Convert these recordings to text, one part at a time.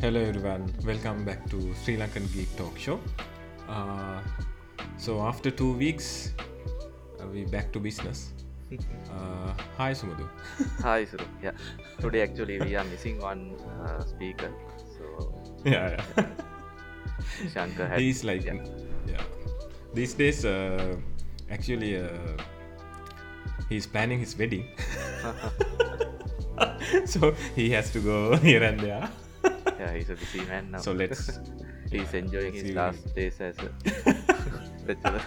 Hello everyone, welcome back to Sri Lankan Geek Talk Show. Uh, so after two weeks, uh, we back to business. Uh, hi Sumudu. Hi, Suru. Yeah. Today, actually, we are missing one uh, speaker. So, yeah, yeah. Shankar had. he's like, yeah. yeah. These days, uh, actually, uh, he's planning his wedding. so he has to go here and there. Yeah, he's a busy man now. So let's. he's yeah, enjoying his last days as a bachelor.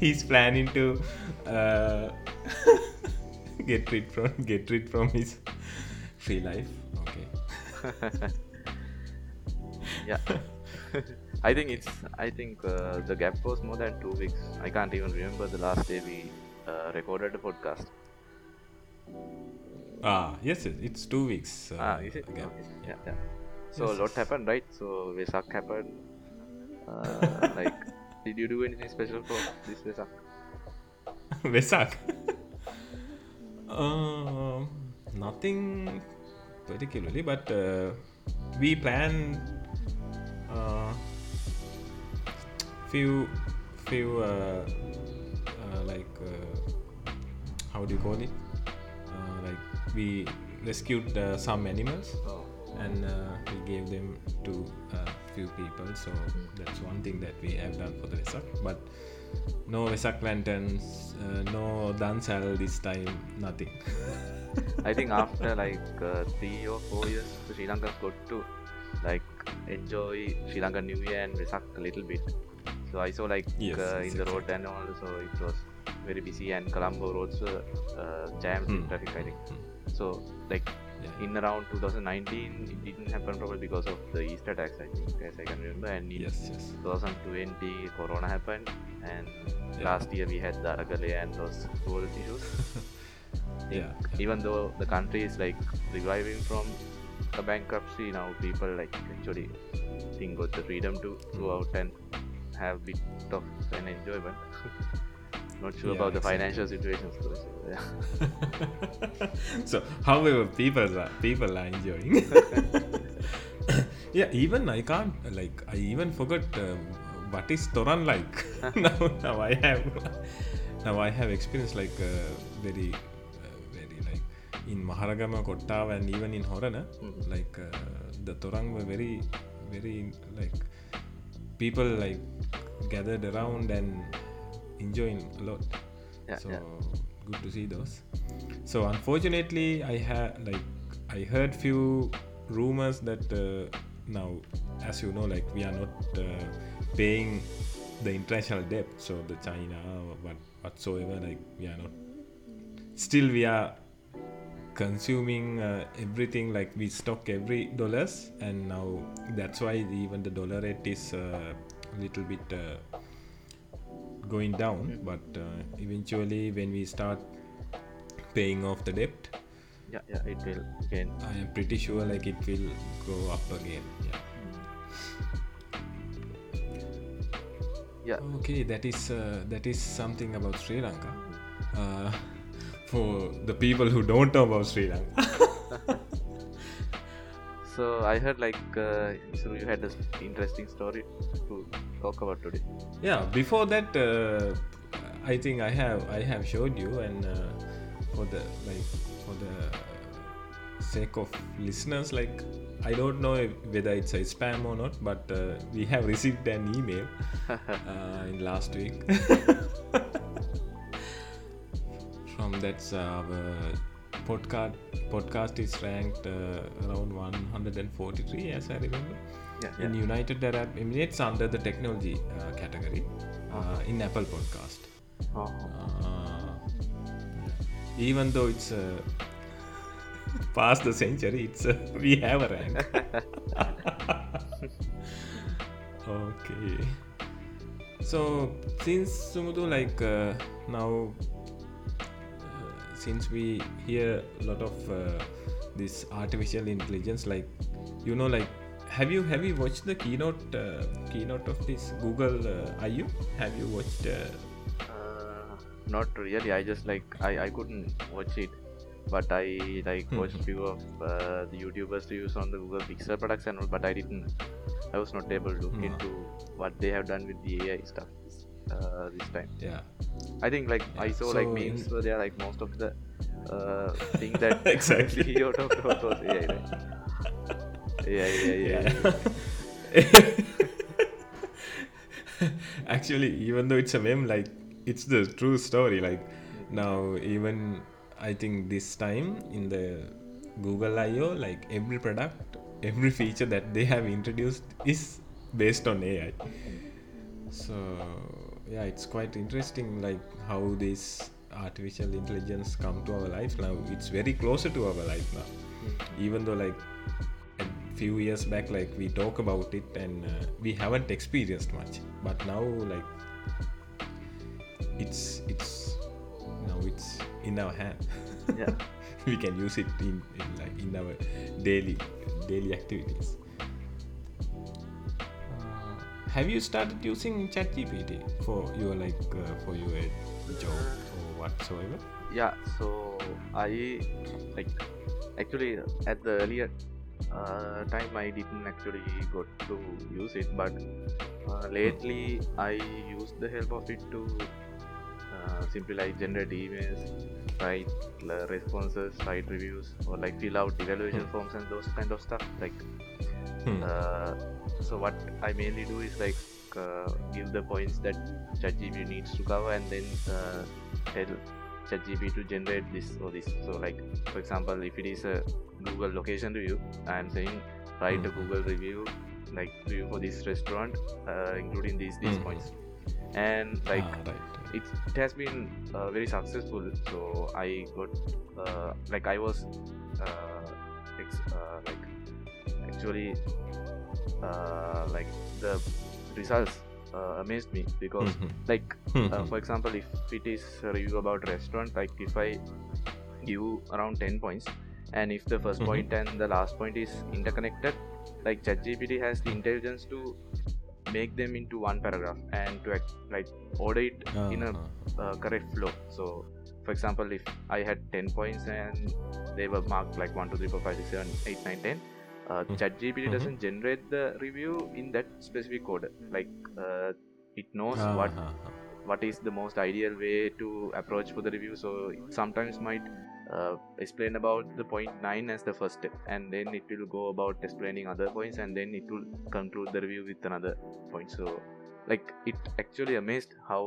he's planning to uh, get rid from get rid from his free life. Okay. yeah. I think it's. I think uh, the gap was more than two weeks. I can't even remember the last day we uh, recorded the podcast. Ah, yes, it's two weeks. Uh, ah, is it? Okay. Yeah, yeah. So Yes, a lot happened, right? So Vesak happened. Uh, like, did you do anything special for this Vesak? Vesak. um, nothing particularly, but uh, we plan uh, few few uh, uh, like uh, how do you call it? Uh, we rescued uh, some animals Oh. and uh, we gave them to a few people. So that's one thing that we have done for the Vesak. But no Vesak lanterns, uh, no dancehall this time, nothing. I think after like uh, three or four years, the Sri Lankans got to like enjoy Sri Lankan New Year and Vesak a little bit. So I saw like Yes, uh, in the road and all, so it was very busy and Colombo roads were uh, jammed in Hmm. traffic. I think Hmm. So. Like Yeah. in around 2019, it didn't happen probably because of the Easter attacks. I think as I can remember, and in Yes, yes. 2020 Corona happened, and Yeah. last year we had the Aragale and those whole issues. Yeah. even though the country is like reviving from the bankruptcy now people like actually think got the freedom to go out and have bit of an enjoyment not sure Yeah, about the exactly. financial situation. so, yeah. so, however, people are people are enjoying. yeah, even I can't like I even forgot um, what is Toran like. now, now I have now I have experience like uh, very uh, very like in Maharagama, Kottawa, and even in Horana, Mhm. like uh, the Torang were very very like people like gathered around and enjoying a lot. Yeah, so yeah. good to see those. So unfortunately i had like i heard few rumors that uh, now as you know like we are not uh, paying the international debt. So the china or what whatsoever like we are not still we are consuming uh, everything like we stock every dollars. And now that's why even the dollar rate is a little bit uh, going down but uh, eventually when we start paying off the debt yeah yeah it will again i am pretty sure like it will go up again yeah. Yeah. Okay that is uh, that is something about sri lanka. Uh, for the people who don't know about sri lanka so i heard like uh, so you had this interesting story to talk about today. Yeah before that uh, i think i have i have showed you and uh, for the like for the sake of listeners like i don't know if, whether it's a spam or not but uh, we have received an email uh, in last week. From that's uh, our podcast podcast is ranked uh, around 143 as i remember yeah, in yeah. United Arab Emirates under the technology uh, category uh, Uh-huh. in Apple Podcast. Oh, Uh, even though it's uh, past the century, it's uh, we have a rank. okay. So since Sumudu, like uh, now, since we hear a lot of uh, this artificial intelligence, like you know, like have you have you watched the keynote uh, keynote of this Google uh, I/O? Have you watched? Uh, Uh, not really. I just like I, I couldn't watch it but I like watched Mhm. few of uh, the YouTubers to use on the Google Pixel products and all, but I didn't. I was not able to look No. into what they have done with the AI stuff uh, this time. yeah I think like I Yeah, saw like memes in- where they are like most of the uh, thing that Exactly. CEO talked about was AI. Right? Yeah, yeah, yeah. yeah. actually even though it's a meme like it's the true story like now even i think this time in the google io like every product every feature that they have introduced is based on ai so yeah it's quite interesting like how this artificial intelligence come to our life now. It's very closer to our life now. Even though like a few years back like we talk about it and uh, we haven't experienced much. But now like it's it's now it's in our hand. Yeah. we can use it in, in like in our daily daily activities have you started using ChatGPT for your like uh, for your job or whatsoever yeah so i like actually at the earlier uh, time i didn't actually got to use it but uh, lately i used the help of it to uh, simply like generate emails write uh, responses write reviews or like fill out evaluation Hmm. forms and those kind of stuff like Hmm. So what I mainly do is like uh, give the points that ChatGPT needs to cover and then uh, tell ChatGPT to generate this or this. So like for example, if it is a Google location review, I am saying write a Mhm. Google review like review for this restaurant, uh, including these these Mhm. points. And like ah, right, it, it has been uh, very successful so i got uh, like i was uh, ex- uh, like actually uh, like the results uh, amazed me because Mhm. like uh, Mhm. for example if it is a review about restaurant like if i give around 10 points and if the 1st Mhm. point and the last point is interconnected like ChatGPT has the intelligence to make them into one paragraph and to act, like order it in a Ah, uh, correct flow so for example if i had 10 points and they were marked like 1 2 3 4 5 6 7 8 9 10 uh, Mm. ChatGPT Mhm. doesn't generate the review in that specific order. Like uh, it knows ah, what what is the most ideal way to approach for the review so it sometimes might uh, explain about the point 9 as the first step and then it will go about explaining other points and then it will conclude the review with another point so like it actually amazed how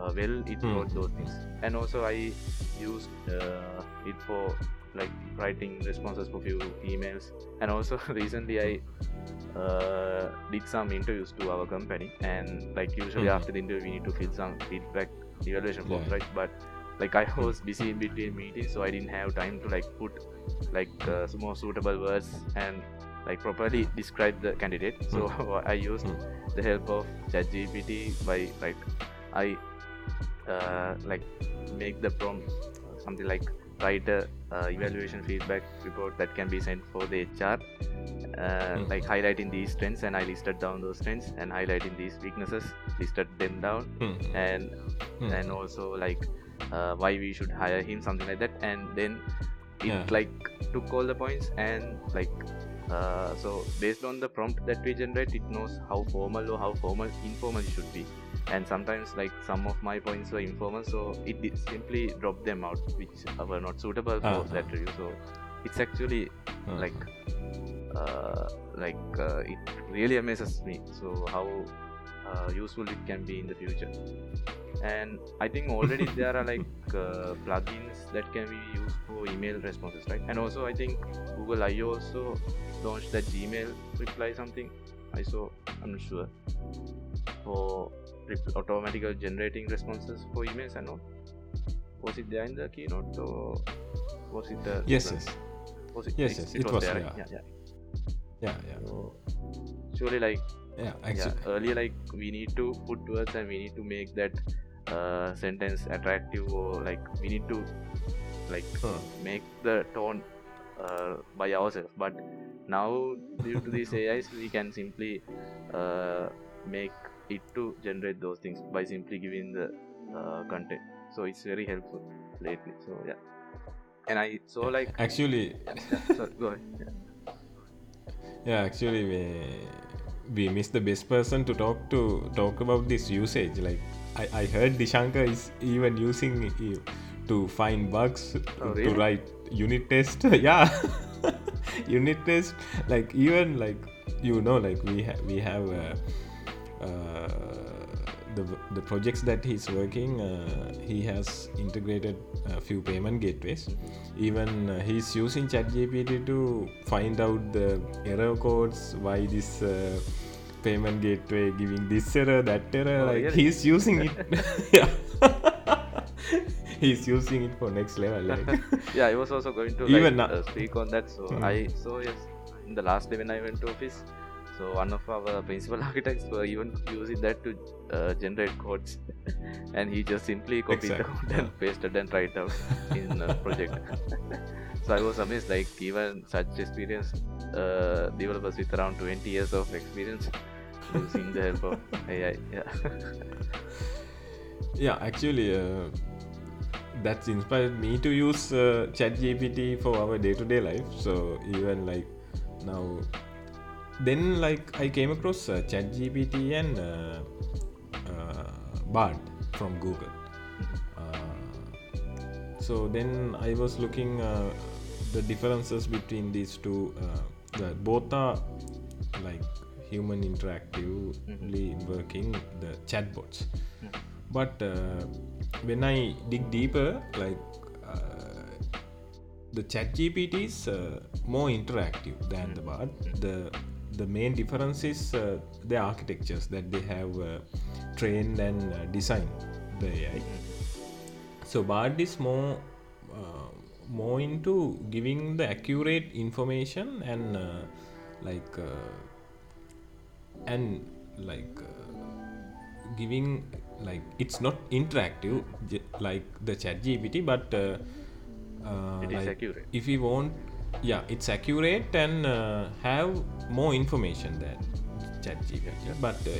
uh, well it Hmm. wrote those things and also i used uh, it for like writing responses for few emails and also recently i uh, did some interviews to our company and like usually Mhm. after the interview we need to fill some feedback evaluation forms Yeah. right but like i was busy in between meetings so i didn't have time to like put like uh, some more suitable words and like properly describe the candidate so i used Mm. the help of ChatGPT by like i uh, like make the prompt something like write a uh, evaluation feedback report that can be sent for the hr uh, Mhm. like highlighting these trends and i listed down those trends and highlighting these weaknesses listed them down Hmm. and Hmm. and also like uh, why we should hire him something like that and then it Yeah. like took all the points and like uh, so based on the prompt that we generate it knows how formal or how formal informal it should be. And sometimes like some of my points were informal so it did simply dropped them out which were not suitable for Uh-huh. that review. So it's actually Ah, like uh, like uh, it really amazes me. So how useful it can be in the future and i think already there are like uh, plugins that can be used for email responses right and also i think google i also launched that gmail reply something i saw i'm not sure for automatically generating responses for emails and all was it there in the keynote or was it the yes yes was it, Yes, yes, it was there, there. right? yeah, yeah. yeah yeah So, surely like yeah yeah, earlier like we need to put words and we need to make that uh, sentence attractive or like we need to like Huh. make the tone uh, by ourselves. But now due to these ais we can simply uh, make it to generate those things by simply giving the uh, content. So it's very helpful lately. So yeah. And I saw like actually sorry, go ahead. yeah actually we, we missed the best person to talk to talk about this usage. Like i, I heard dishanka is even using it to find bugs Oh, to write unit test. Yeah. Unit test. Like even like you know like we ha- we have uh, uh, the, the projects that he's working uh, he has integrated a few payment gateways. Even uh, he's using ChatGPT to find out the error codes why this uh, payment gateway giving this error that error Oh, like really? he's using it. Yeah. He's using it for next level like. Yeah i was also going to Even like, uh, speak on that so Hmm. i saw yes in the last day when i went to office so one of our principal architects were even using that to uh, generate codes and he just simply copied the Exact, code and pasted and tried out in a project. So i was amazed like even such experienced uh, developers with around 20 years of experience using the help of ai yeah. Yeah actually uh, that's inspired me to use uh, chat gpt for our day-to-day life. So even like now then like i came across uh, chat gpt and uh, uh, bard from google. Uh, so then i was looking uh, the differences between these two uh, the both are like human interactively working the chatbots. But uh, when i dig deeper like uh, the chat gpt is uh, more interactive than the bard. The the main difference is uh, the architectures that they have uh, trained and uh, designed the ai so bard is more uh, more into giving the accurate information and uh, like uh, and like uh, giving like it's not interactive j- like the chat gpt but uh, uh, It is like accurate. if we want yeah it's accurate and uh, have more information than chat gpt but uh,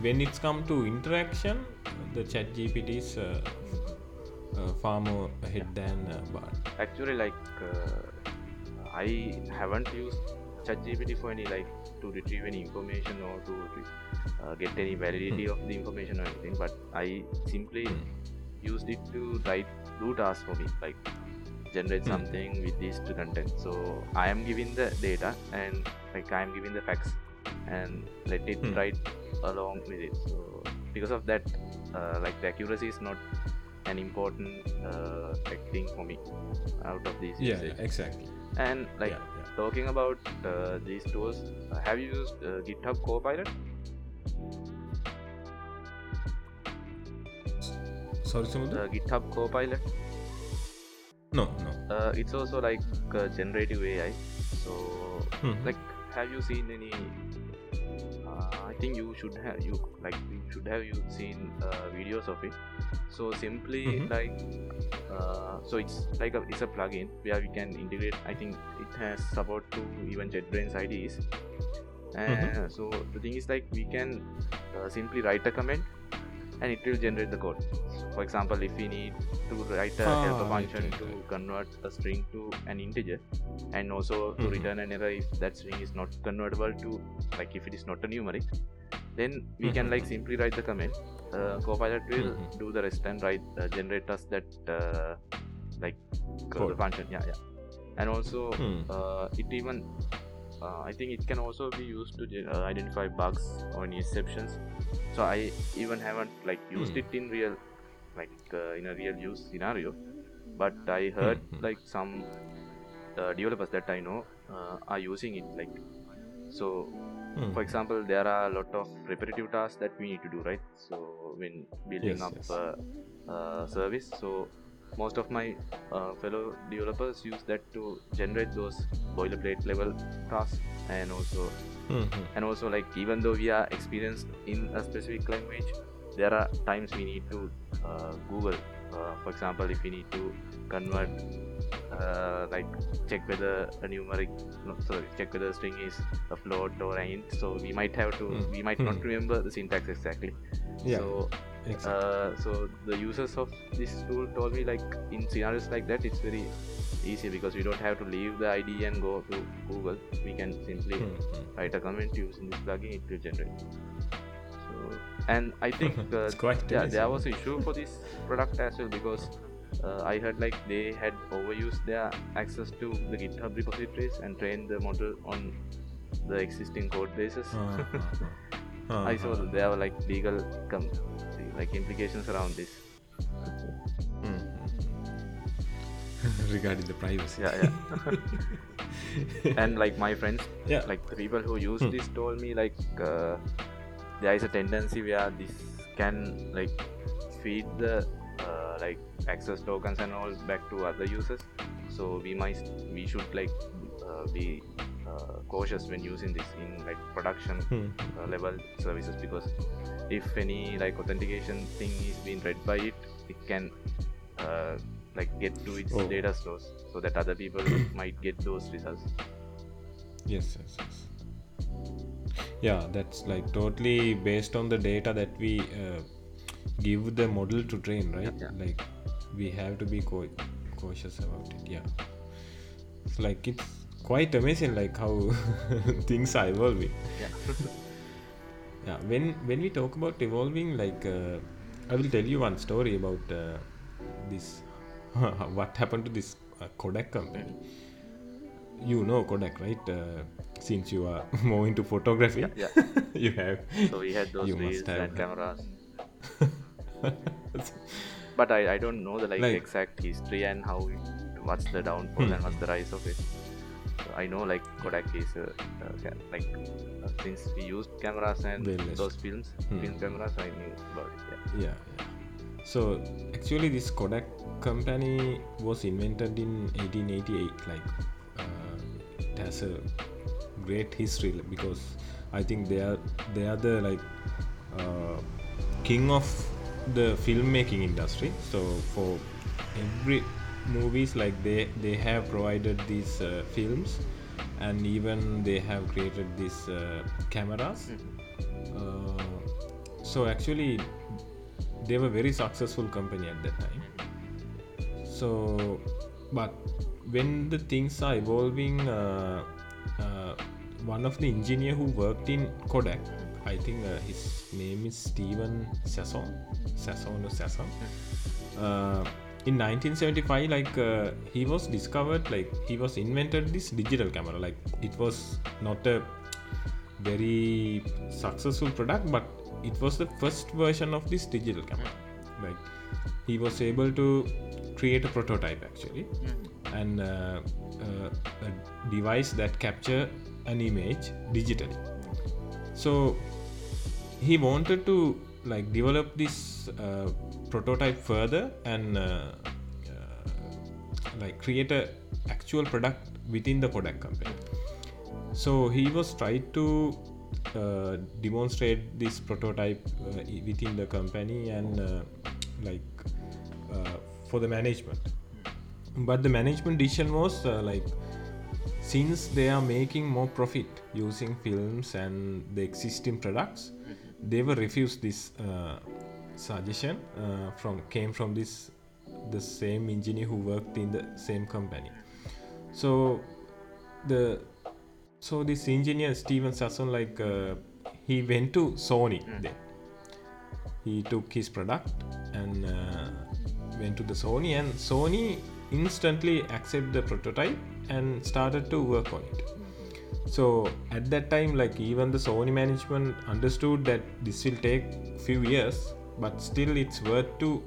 when it's come to interaction the chat gpt is uh, uh, far more ahead than uh, bard. Actually like uh, i haven't used ChatGPT for any like to retrieve any information or to uh, get any validity of the information or anything but i simply used it to write do tasks for me like generate Hmm. something with this to content so i am giving the data and like i am giving the facts and let it Hmm. write along with it so because of that uh, like the accuracy is not an important uh, like thing for me out of these yeah, yeah exactly and like yeah, yeah. talking about uh, these tools uh, have you used uh, github copilot sorry Samudra? uh, github copilot no no. Uh, it's also like uh, generative ai so Mhm. like have you seen any uh, i think you should have you like you should have you seen uh, videos of it. So simply Mhm. like uh, so it's like a it's a plugin where we can integrate i think it has support to even jetbrains IDEs and so the thing is like we can uh, simply write a comment and it will generate the code for example if we need to write a Ah, helper function right, to convert a string to an integer and also to Mhm. return an error if that string is not convertible to like if it is not a numeric then we can like Mhm. simply write the comment uh, copilot will Mhm. do the rest and write uh, generate us that uh, like the Code. function yeah yeah and also Hmm. uh, it even uh, i think it can also be used to uh, identify bugs or any exceptions so i even haven't like used Hmm. it in real like uh, in a real use scenario but i heard Hmm, hmm. like some uh, developers that i know uh, are using it like so Hmm. for example there are a lot of repetitive tasks that we need to do right so when building Yes, up yes. a, a service so most of my uh, fellow developers use that to generate those boilerplate level tasks and also Mhm. and also like even though we are experienced in a specific language there are times we need to uh, google uh, for example if we need to convert uh, like check whether a numeric no, sorry check whether a string is a float or an int so we might have to Mm. we might not Mm. remember the syntax exactly Yeah. so exactly. uh, so the users of this tool told me like in scenarios like that it's very easy because we don't have to leave the IDE and go to google we can simply Hmm, hmm. write a comment using this plugin it will generate so and i think uh, yeah there was an issue for this product as well because uh, i heard like they had overused their access to the github repositories and trained the model on the existing code bases Uh, uh, uh. Uh, i saw that there were like legal com- like implications around this. Hmm, regarding the privacy. Yeah yeah. And like my friends yeah. like the people who use Hmm. this told me like uh, there is a tendency where this can like feed the uh, like access tokens and all back to other users. So we might we should like be uh, cautious when using this in like production Hmm. uh, level services because if any like authentication thing is being read by it it can uh, like get to its Oh. data stores so that other people might get those results yes yes yes yeah that's like totally based on the data that we uh, give the model to train right yeah. like we have to be co- cautious about it yeah it's like it's quite amazing like how things are evolving. Yeah. Yeah when when we talk about evolving like uh, i will tell you one story about uh, this what happened to this uh, kodak company. You know kodak right? Uh, since you are more into photography yeah? You have. So we had those You must have. and cameras. But I, I don't know the like, Like- exact history and how what's the downfall Hmm. and what's the rise of it i know like kodak is uh, uh, like uh, since we used cameras and those films Hmm. film cameras i knew about it yeah yeah, yeah. So actually, this Kodak company was invented in 1888. Like, uh, it has a great history because I think they are they are the like uh, king of the filmmaking industry. So for every movies, like they they have provided these uh, films, and even they have created these uh, cameras. Uh, so actually they were very successful company at that time. So but when the things are evolving uh, uh, one of the engineer who worked in kodak i think uh, his name is steven sasson sasson or sasson. Uh, in 1975 like uh, he was discovered like he was invented this digital camera. Like it was not a very successful product but it was the first version of this digital camera. Like he was able to create a prototype actually. And uh, uh, a device that capture an image digitally. So he wanted to like develop this uh, prototype further and uh, uh, like create a actual product within the kodak company. So he was tried to uh, demonstrate this prototype uh, within the company and like for the management. But the management decision was like since they are making more profit using films and the existing products they were refused this uh, suggestion uh, from came from this the same engineer who worked in the same company. So the so this engineer Steven Sasson like uh, he went to Sony then he took his product and uh, went to the Sony and Sony instantly accepted the prototype and started to work on it so at that time like even the sony management understood that this will take few years but still it's worth to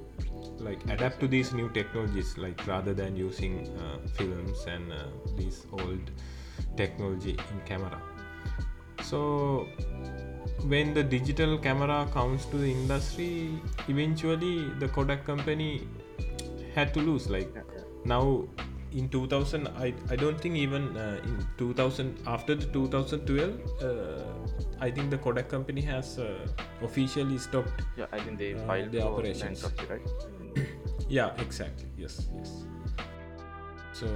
like adapt to these new technologies like rather than using uh, films and uh, these old technology in camera. So when the digital camera comes to the industry eventually the kodak company had to lose like now in 2000 i, I don't think even uh, in 2000 after the 2012 uh, i think the kodak company has uh, officially stopped yeah i think they Uh, filed the operations. right? Yeah exactly. Yes yes. So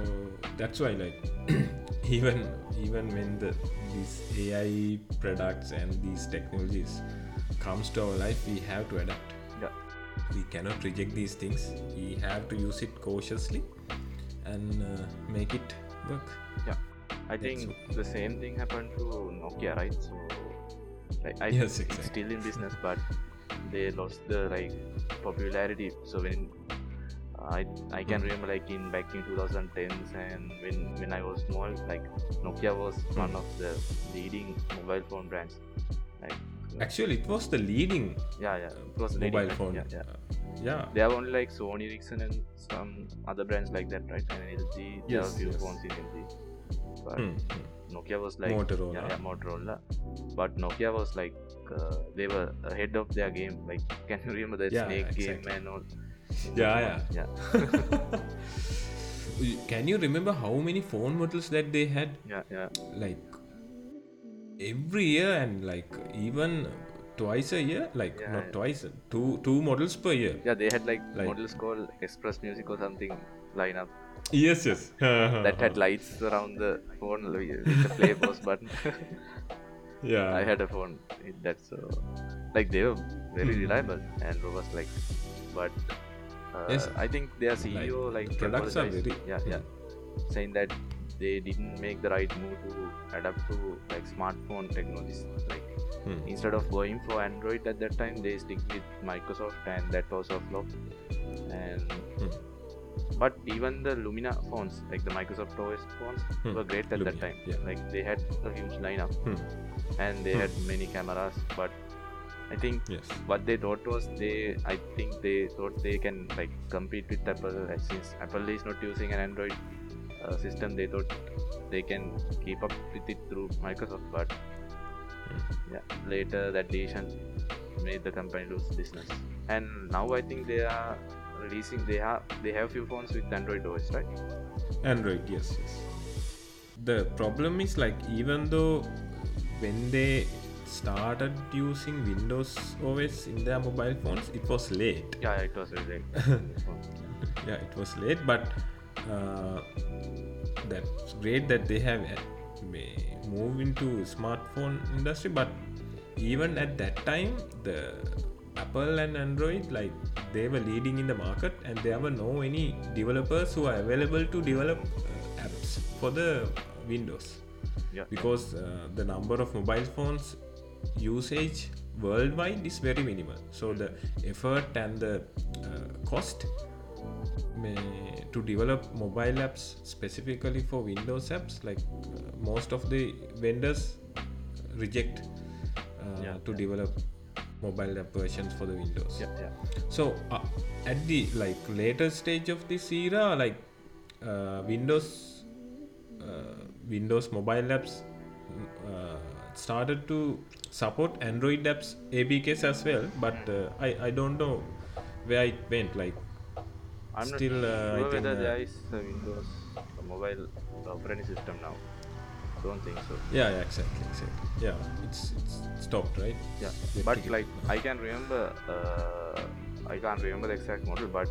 that's why like even even when the these ai products and these technologies comes to our life we have to adapt. Yeah. We cannot reject these things. We have to use it cautiously and uh, make it work yeah i think the same thing happened to nokia right so like i Yes, it's exactly. still in business but they lost the like popularity so when I, I can Hmm. remember like in back in 2010s and when when I was small like Nokia was Hmm. one of the leading mobile phone brands like actually it was the leading yeah yeah it was leading, mobile right? phone yeah, yeah. Uh, yeah They have only like Sony Ericsson and some other brands like that, right? And LG, there are Yes, few yes. phones in LG. But Hmm, hmm. Nokia was like Motorola. Yeah, yeah, Motorola. But Nokia was like uh, they were ahead of their game. Like, can you remember the Yeah, Snake game exactly. and all? yeah yeah Yeah, can you remember how many phone models that they had yeah, yeah. like every year and like even twice a year like Yeah, not yeah. twice two two models per year Yeah, they had like, Like- models called Express Music or something lineup yes yes that had lights around the phone with the play pause button. yeah I had a phone with that, so like they were very Hmm. reliable and robust. Like, but uh, Yes. I think their CEO like, the products are very- yeah yeah saying that they didn't make the right move to adapt to like smartphone technologies. Like Hmm. instead of going for Android at that time, they stick with Microsoft, and that was a flop. And Hmm. but even the Lumia phones, like the Microsoft OS phones, Hmm. were great at that time. yeah. Like they had a huge lineup Hmm. and they Hmm. had many cameras but i think yes what they thought was they i think they thought they can like compete with apple since apple is not using an android uh, system they thought they can keep up with it through microsoft but Hmm. yeah later that decision made the company lose business and now i think they are releasing they have they have few phones with android os right android yes yes the problem is like even though when they started using windows os in their mobile phones it was late yeah it was late. yeah it was late but uh, that's great that they have moved into smartphone industry but even at that time the apple and android like they were leading in the market and there were no any developers who are available to develop uh, apps for the windows. Yeah. Because uh, the number of mobile phones usage worldwide is very minimal. So the effort and the uh, cost to develop mobile apps specifically for windows apps like uh, most of the vendors reject uh, Yeah, to develop mobile app versions for the windows. Yeah yeah. So uh, at the like later stage of this era like uh, windows uh, windows mobile apps uh, started to support android apps apks as well but uh, I, I don't know where it went. Like I'm Still, not uh, I sure think, whether uh, there is a Windows a mobile operating system now. I Don't think so. yeah, yeah exactly exactly yeah it's it's stopped right Yeah, Get but like I can remember, uh, I can't remember the exact model, but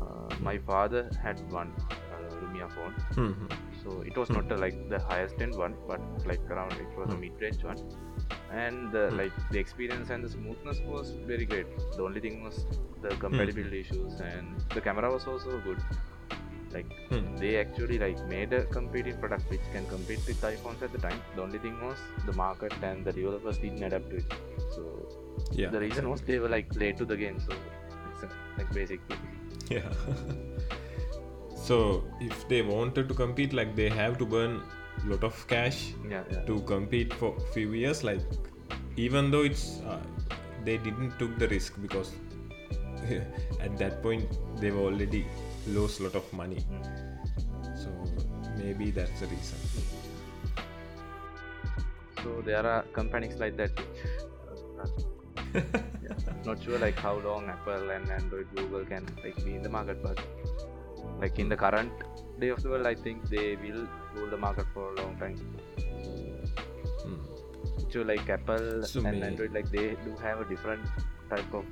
uh, my father had one uh, Lumia phone. Mhm. So it was not uh, like the highest end one, but like around it was a Hmm. mid-range one, and the, Hmm. like the experience and the smoothness was very great. The only thing was the compatibility issues, and the camera was also good. Like Hmm. they actually like made a competing product which can compete with iPhones at the time. The only thing was the market and the developers didn't adapt to it. So yeah the reason was they were like late to the game. So it's like basically yeah so if they wanted to compete like they have to burn lot of cash yeah yeah. to compete for few years like even though it's uh, they didn't took the risk because at that point they were already lost a lot of money. So maybe that's the reason. So there are companies like that. Which, yeah, not sure like how long Apple and Android, Google can like be in the market, but like in the current day of the world, I think they will rule the market for a long time. Hmm. So like Apple So and Android, like they do have a different type of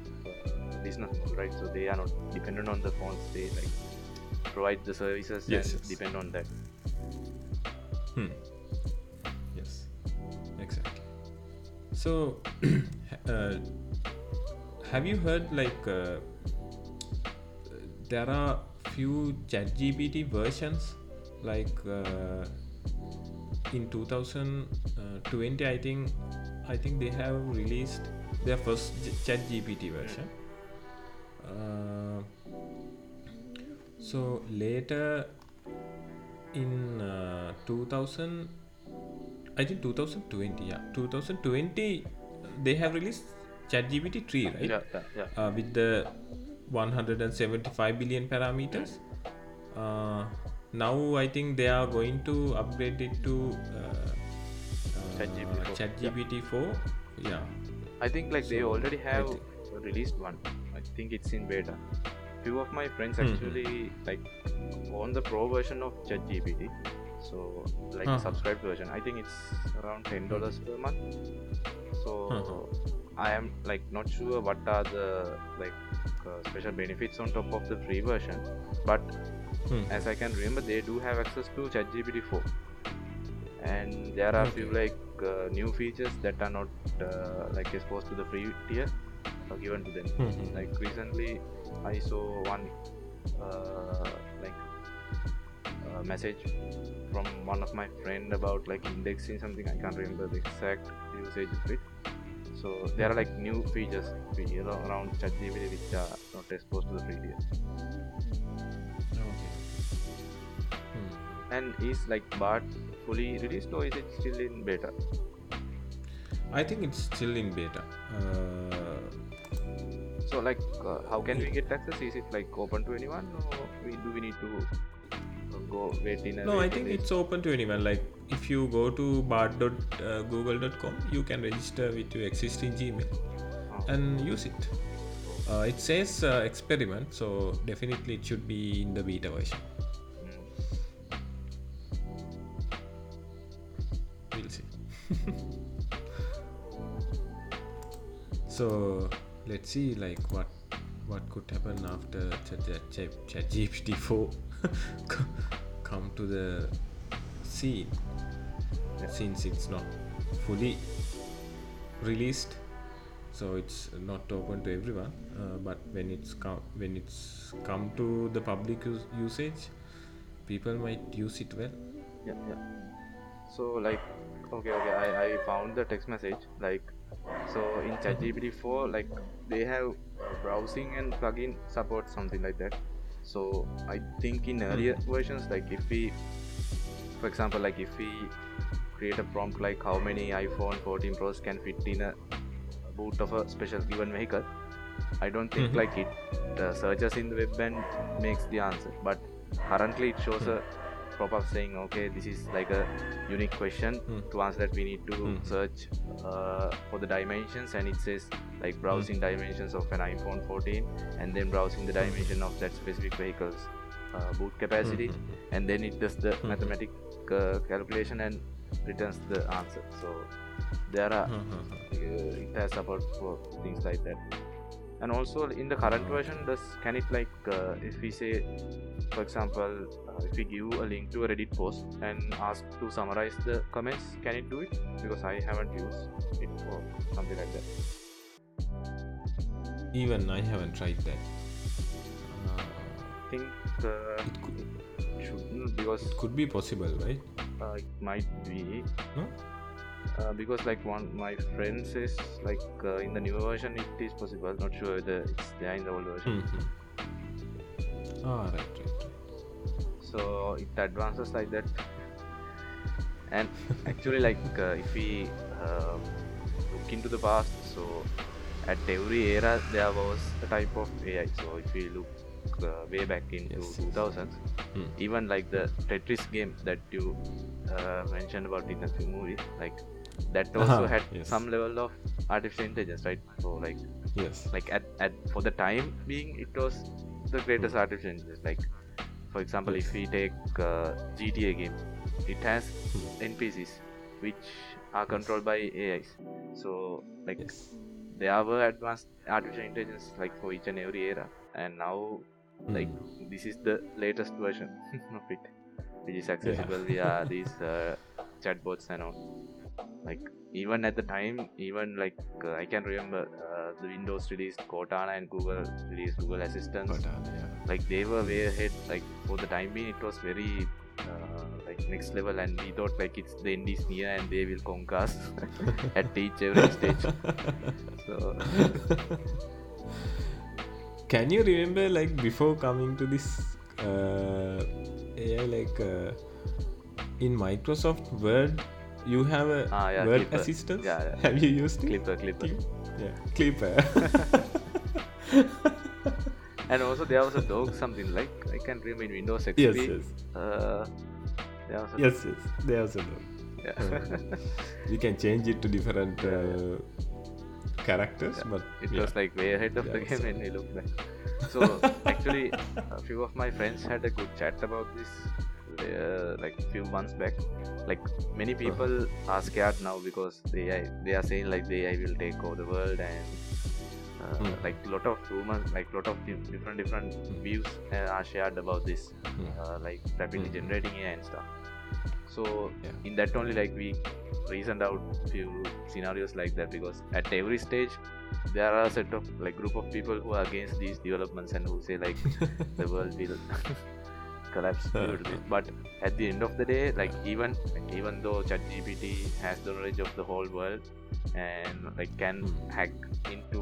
business model, right? So they are not dependent on the phones. They like provide the services Yes, and yes. depend on that. Hmm. Yes, exactly. So, uh, have you heard like uh, there are few ChatGPT versions like uh, in 2020 I think I think they have released their first ChatGPT version. Uh, so later in uh, 2000 I think 2020 yeah 2020 they have released ChatGPT 3 right Yeah, yeah, yeah. uh, with the 175 billion parameters. Uh, now I think they are going to upgrade it to uh, ChatGPT uh, 4. ChatGPT 4. Yeah. I think like they already have released one. I think it's in beta. Few of my friends Mhm. actually like on the pro version of ChatGPT. So like Uh-huh. the subscribed version. I think it's around ten dollars per month. So Uh-huh. I am like not sure what are the like uh, special benefits on top of the free version. But Hmm. as I can remember, they do have access to ChatGPT 4, and there are few Okay. like uh, new features that are not uh, like exposed to the free tier uh, given to them. Mhm. Like recently, I saw one uh, like uh, message from one of my friend about like indexing something. I can't remember the exact usage of it. So there are like new features you know, around ChatGPT which are not exposed to the free. Okay. Hmm. And is like Bard fully released or is it still in beta? I think it's still in beta. Uh, So like uh, how can we get access? Is it like open to anyone or we, do we need to go wait in a no, I think it's open to anyone. Like if you go to bard.google.com, you can register with your existing Gmail Oh. and use it. Uh, it says uh, experiment, so definitely it should be in the beta version. Mm. We'll see. so let's see like what what could happen after ChatGPT 4 come to the scene since it's not fully released so it's not open to everyone uh, but when it's come when it's come to the public use- usage people might use it well Yeah, yeah. So like okay, okay. I, I found the text message like so in ChatGPT 4 like they have browsing and plugin support something like that. So I think in earlier versions like if we for example like if we create a prompt like how many iPhone 14 Pros can fit in a boot of a special given vehicle I don't think Mhm. like it uh, searches in the web and makes the answer. But currently it shows a pop-up saying okay this is like a unique question Mm. to answer that we need to Mm. search uh, for the dimensions and it says like browsing dimensions of an iphone 14 and then browsing the dimension of that specific vehicle's uh, boot capacity Mhm. and then it does the Mhm. mathematic uh, calculation and returns the answer so there are Mhm. uh, it has support for things like that and also in the current version does can it like uh, if we say for example uh, if we give a link to a reddit post and ask to summarize the comments can it do it? Because i haven't used it for something like that. Even i haven't tried that. Uh, i think uh, it, could, it shouldn't because it could be possible right? Uh, it might be. No? Uh, because like one my friend says like uh, in the newer version it is possible. Not sure whether it's there in the old version. Mhm. Ah right right, so it advances like that and actually like uh, if we uh, look into the past so at every era there was a type of ai so if we look uh, way back into Yes, yes. 2000s Hmm. even like the tetris game that you uh, mentioned about in a few movies like that also Uh-huh, had yes. some level of artificial intelligence right so like yes like at, at for the time being it was the greatest artificial intelligence like for example if we take uh, gta game it has npcs which are controlled by ais so like yes. there were advanced artificial intelligence like for each and every era. And now like Mm. this is the latest version of it which is accessible via these uh, chatbots and all. Like even at the time even like uh, i can remember uh, the windows released cortana and google released google assistant uh, yeah. like they were way ahead. Like for the time being it was very uh, like next level and we thought like it's the end is near and they will conquer us at each every stage. So Can you remember like before coming to this uh, AI like uh, in Microsoft Word you have a Ah, yeah, word Clipper. assistant? Yeah, yeah. Have you used it? clipper clipper Yeah, Clipper. and also there was a dog something like i can remember in windows xp yes, yes, Uh, there was a yes, yes. There's a dog. yeah. You can change it to different uh, characters, but it yeah. was like way ahead of the Yeah, game so- when we look back so actually a few of my friends had a good chat about this uh, like few months back like many Uh-huh. people are scared now because they AI, they are saying like the AI will take over the world and uh, Hmm. like lot of rumors like lot of di- different different views uh, are shared about this Hmm. uh, like rapidly Hmm. generating AI and stuff so Yeah. in that only like we reasoned out few scenarios like that because at every stage there are a set of like group of people who are against these developments and who say like the world will collapse but at the end of the day like even even though ChatGPT has the knowledge of the whole world and like can Hmm. hack into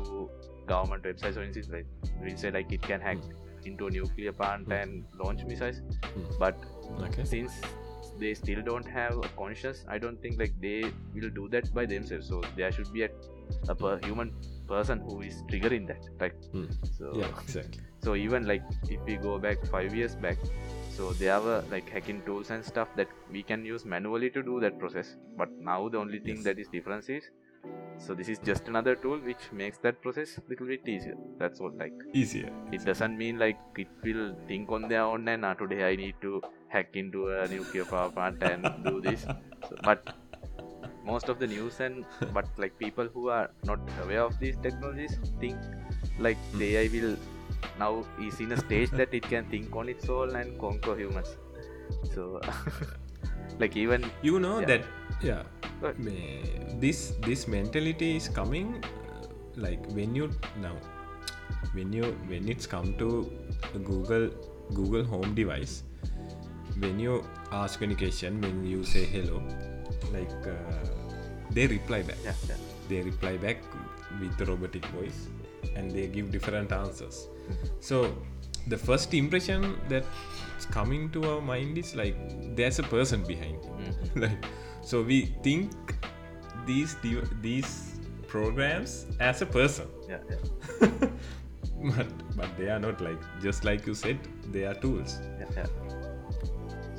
government websites or instance like we say like it can hack into a nuclear plant Hmm. and launch missiles Hmm. but okay. since they still don't have a conscience i don't think like they will do that by themselves so there should be a, a per human person who is triggering that like Hmm. so Yeah, exactly. so even like if we go back five years back so there were like hacking tools and stuff that we can use manually to do that process but now the only thing Yes. that is difference is so this is just another tool which makes that process little bit easier that's all like Easier. it doesn't mean like it will think on their own and uh, today i need to hack into a nuclear power plant and do this so, but most of the news and but like people who are not aware of these technologies think like the ai will now is in a stage that it can think on its own and conquer humans so like even You know Yeah. that yeah. But- This this mentality is coming uh, like when you now when you when it's come to the Google Google Home device when you ask any question when you say hello like uh, they reply back yeah, yeah. they reply back with the robotic voice and they give different answers so the first impression that's coming to our mind is like there's a person behind. Mhm. like so we think these these programs as a person yeah, yeah. but but they are not like just like you said they are tools yeah, yeah.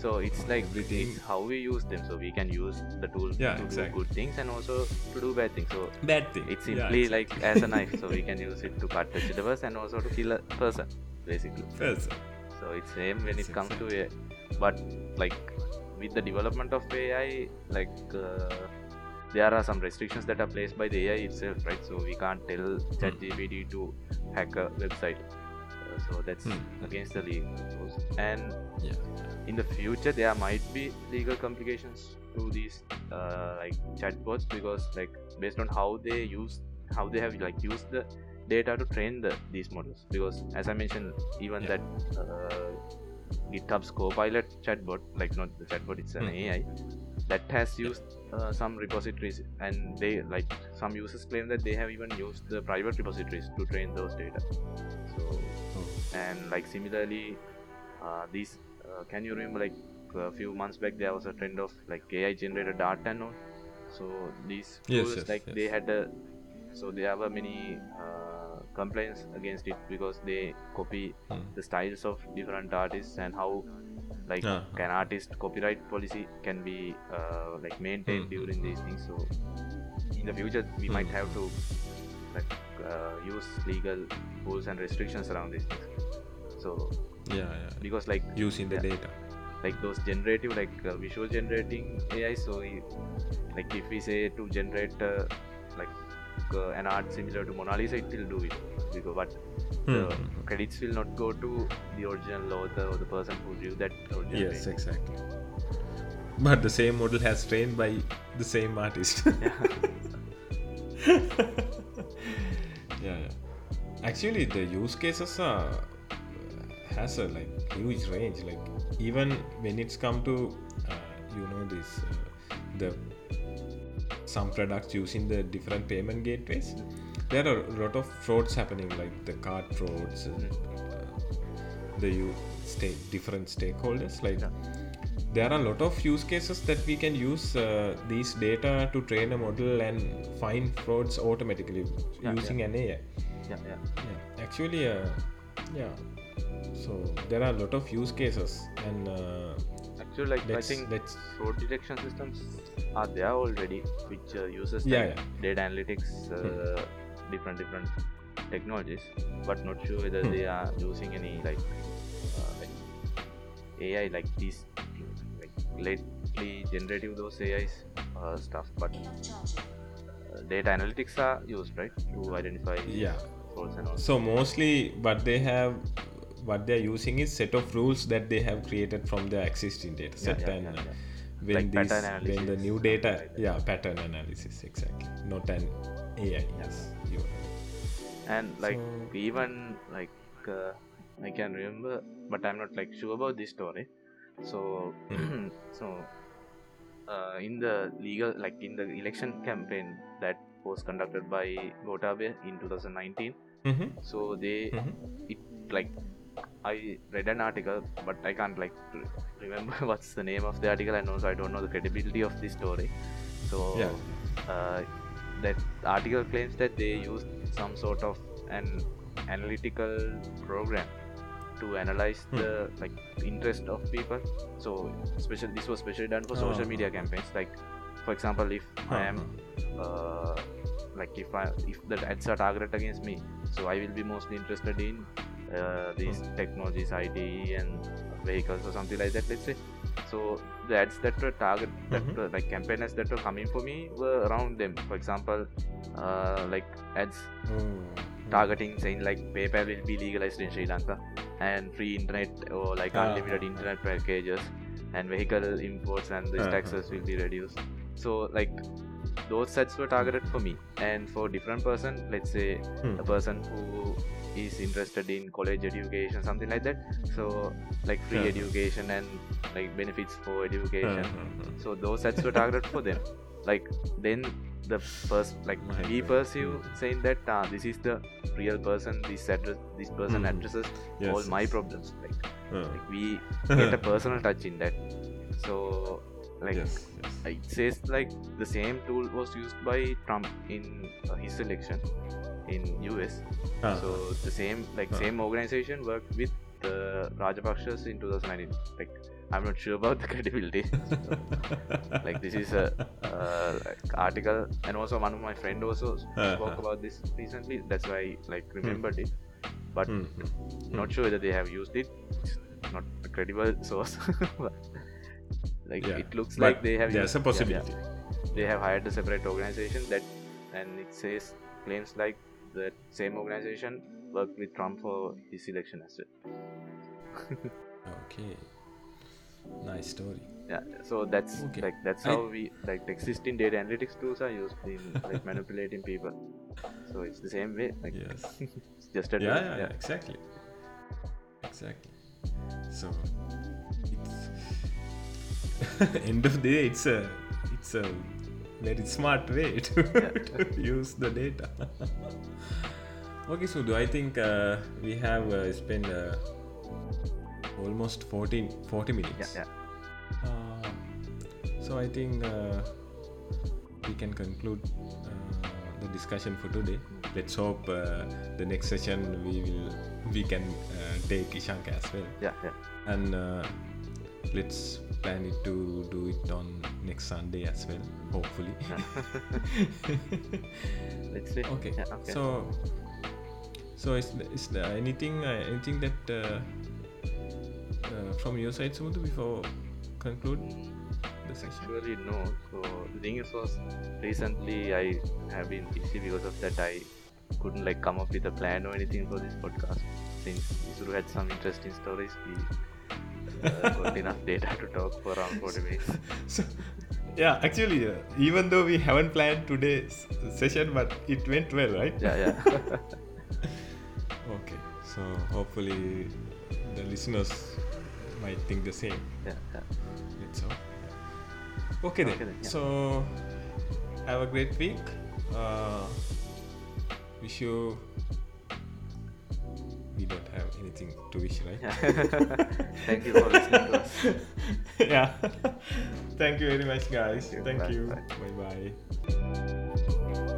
So it's like it's how we use them. So we can use the tool Yeah, to exactly. do good things and also to do bad things. So bad thing it's Yeah, simply exactly. like as a knife. So we can use it to cut vegetables and also to kill a person, basically. person So it's same when it comes to AI. But like with the development of AI, like uh, there are some restrictions that are placed by the AI itself, right? So we can't tell ChatGPT to hack a website. Uh, so that's Hmm. against the legal rules. And yeah in the future there might be legal complications to these uh, like chatbots because like based on how they use how they have like used the data to train the these models because as i mentioned even Yeah. that uh, github's copilot chatbot like not the chatbot it's an Mhm. ai that has used uh, some repositories and they like some users claim that they have even used the private repositories to train those data so oh. and like similarly uh, these uh, can you remember like a few months back there was a trend of like ai generated art and all? So these Yes, tools yes, like yes. they had a so there were many uh, complaints against it because they copy Hmm. the styles of different artists and how like Ah, can artist copyright policy can be uh, like maintained Hmm, during these things. So in the future we might Hmm, have to like uh, use legal rules and restrictions around these things. So yeah yeah because like using the Yeah. data like those generative like uh, visual generating ai so like if we say to generate uh, like uh, an art similar to mona lisa it will do it because but the Hmm. credits will not go to the original author or the person who drew that original yes painting. exactly but the same model has trained by the same artist yeah, yeah. actually the use cases are has a like huge range. Like even when it's come to uh, you know this uh, the some products using the different payment gateways there are a lot of frauds happening like the card frauds and, uh, the you stake different stakeholders. Like there are a lot of use cases that we can use uh, these data to train a model and find frauds automatically Yeah, using an AI. yeah yeah. Yeah, actually, uh, yeah. So there are a lot of use cases, and uh, actually like i think let's fraud detection systems are there already which uh, uses Yeah, like data analytics uh, different different technologies but not sure whether Hmm. they are using any like, uh, like ai like these like lately generative those ais uh, stuff but uh, data analytics are used right to identify yeah. frauds and all So mostly, but they have, what they're using is set of rules that they have created from the existing data set, yeah, and yeah, uh, yeah. when Like these, pattern when the new data, like yeah, pattern analysis exactly, not an AI. Yes, you are and like So- even like uh, i can remember but i'm not like sure about this story so so uh, in the legal like in the election campaign that was conducted by Gotabe in 2019 Mm-hmm. so they Mhm. it like i read an article but i can't like remember what's the name of the article and also i don't know the credibility of this story so Yeah. uh, that article claims that they used some sort of an analytical program to analyze Hmm. the like interest of people so special this was specially done for social Oh. media campaigns like for example if i am uh, like if I if the ads are targeted against me, so I will be mostly interested in uh, these technologies, IT and vehicles or something like that. Let's say. So the ads that were target that Mhm. were like campaign ads that were coming for me were around them. For example, uh, like ads Oh. targeting saying like PayPal will be legalized in Sri Lanka and free internet or like Ah, unlimited internet packages and vehicle imports and these Ah, taxes will be reduced. So like those sets were targeted for me and for different person let's say Hmm. a person who is interested in college education something like that. So like free Ah. education and like benefits for education. So those sets were targeted for them. Like then the first like My we perceive saying that ah, this is the real person this address this person Mhm. addresses Yes, all my problems. Like, like we get a personal touch in that. So like yes, yes. it says like the same tool was used by trump in uh, his election in us Ah, so the same like Ah. same organization worked with the rajapakshas in 2019 like i'm not sure about the credibility. Like this is a uh, like article. And also one of my friend also Uh-huh. spoke about this recently. That's why I like remembered it. But Hmm, hmm. not sure whether they have used it. It's not a credible source. Like Yeah, it looks but like they have there's used- a yeah, yeah. possibility. they have hired a separate organization that and it says claims like that same organization worked with trump for his election as well Okay. Nice story. yeah so that's Okay. like that's I- how we like existing data analytics tools are used in like manipulating people so it's the same way like Yes. it's just a yeah, yeah, yeah, exactly. Exactly. So it's end of the day, it's a it's a very smart way to, to use the data. okay, so do I think uh, we have uh, spent uh, almost 14, 40 yeah minutes? yeah Uh, so I think uh, we can conclude uh, the discussion for today. Let's hope uh, the next session we will we can uh, take Ishanka as well, yeah yeah and uh, let's plan it to do it on next Sunday as well, hopefully. let's see okay. yeah, okay So so is is there anything uh, anything that uh, uh, from your side, Sumudhu, before conclude the session? Actually, no. So the thing is, was recently I have been busy because of that. I couldn't like come up with a plan or anything for this podcast. since Isuru had some interesting stories, we uh, enough data to talk for around 40 minutes. so yeah actually uh, even though we haven't planned today's session but it went well right Yeah, yeah. okay so hopefully the listeners might think the same yeah, yeah. Let's hope. Okay then. Then, yeah. So have a great week. Uh, wish you. We don't have anything to wish, right? Thank you for listening to us. yeah. Thank you very much, guys. Thank you. Thank Bye. you. Bye. Bye bye.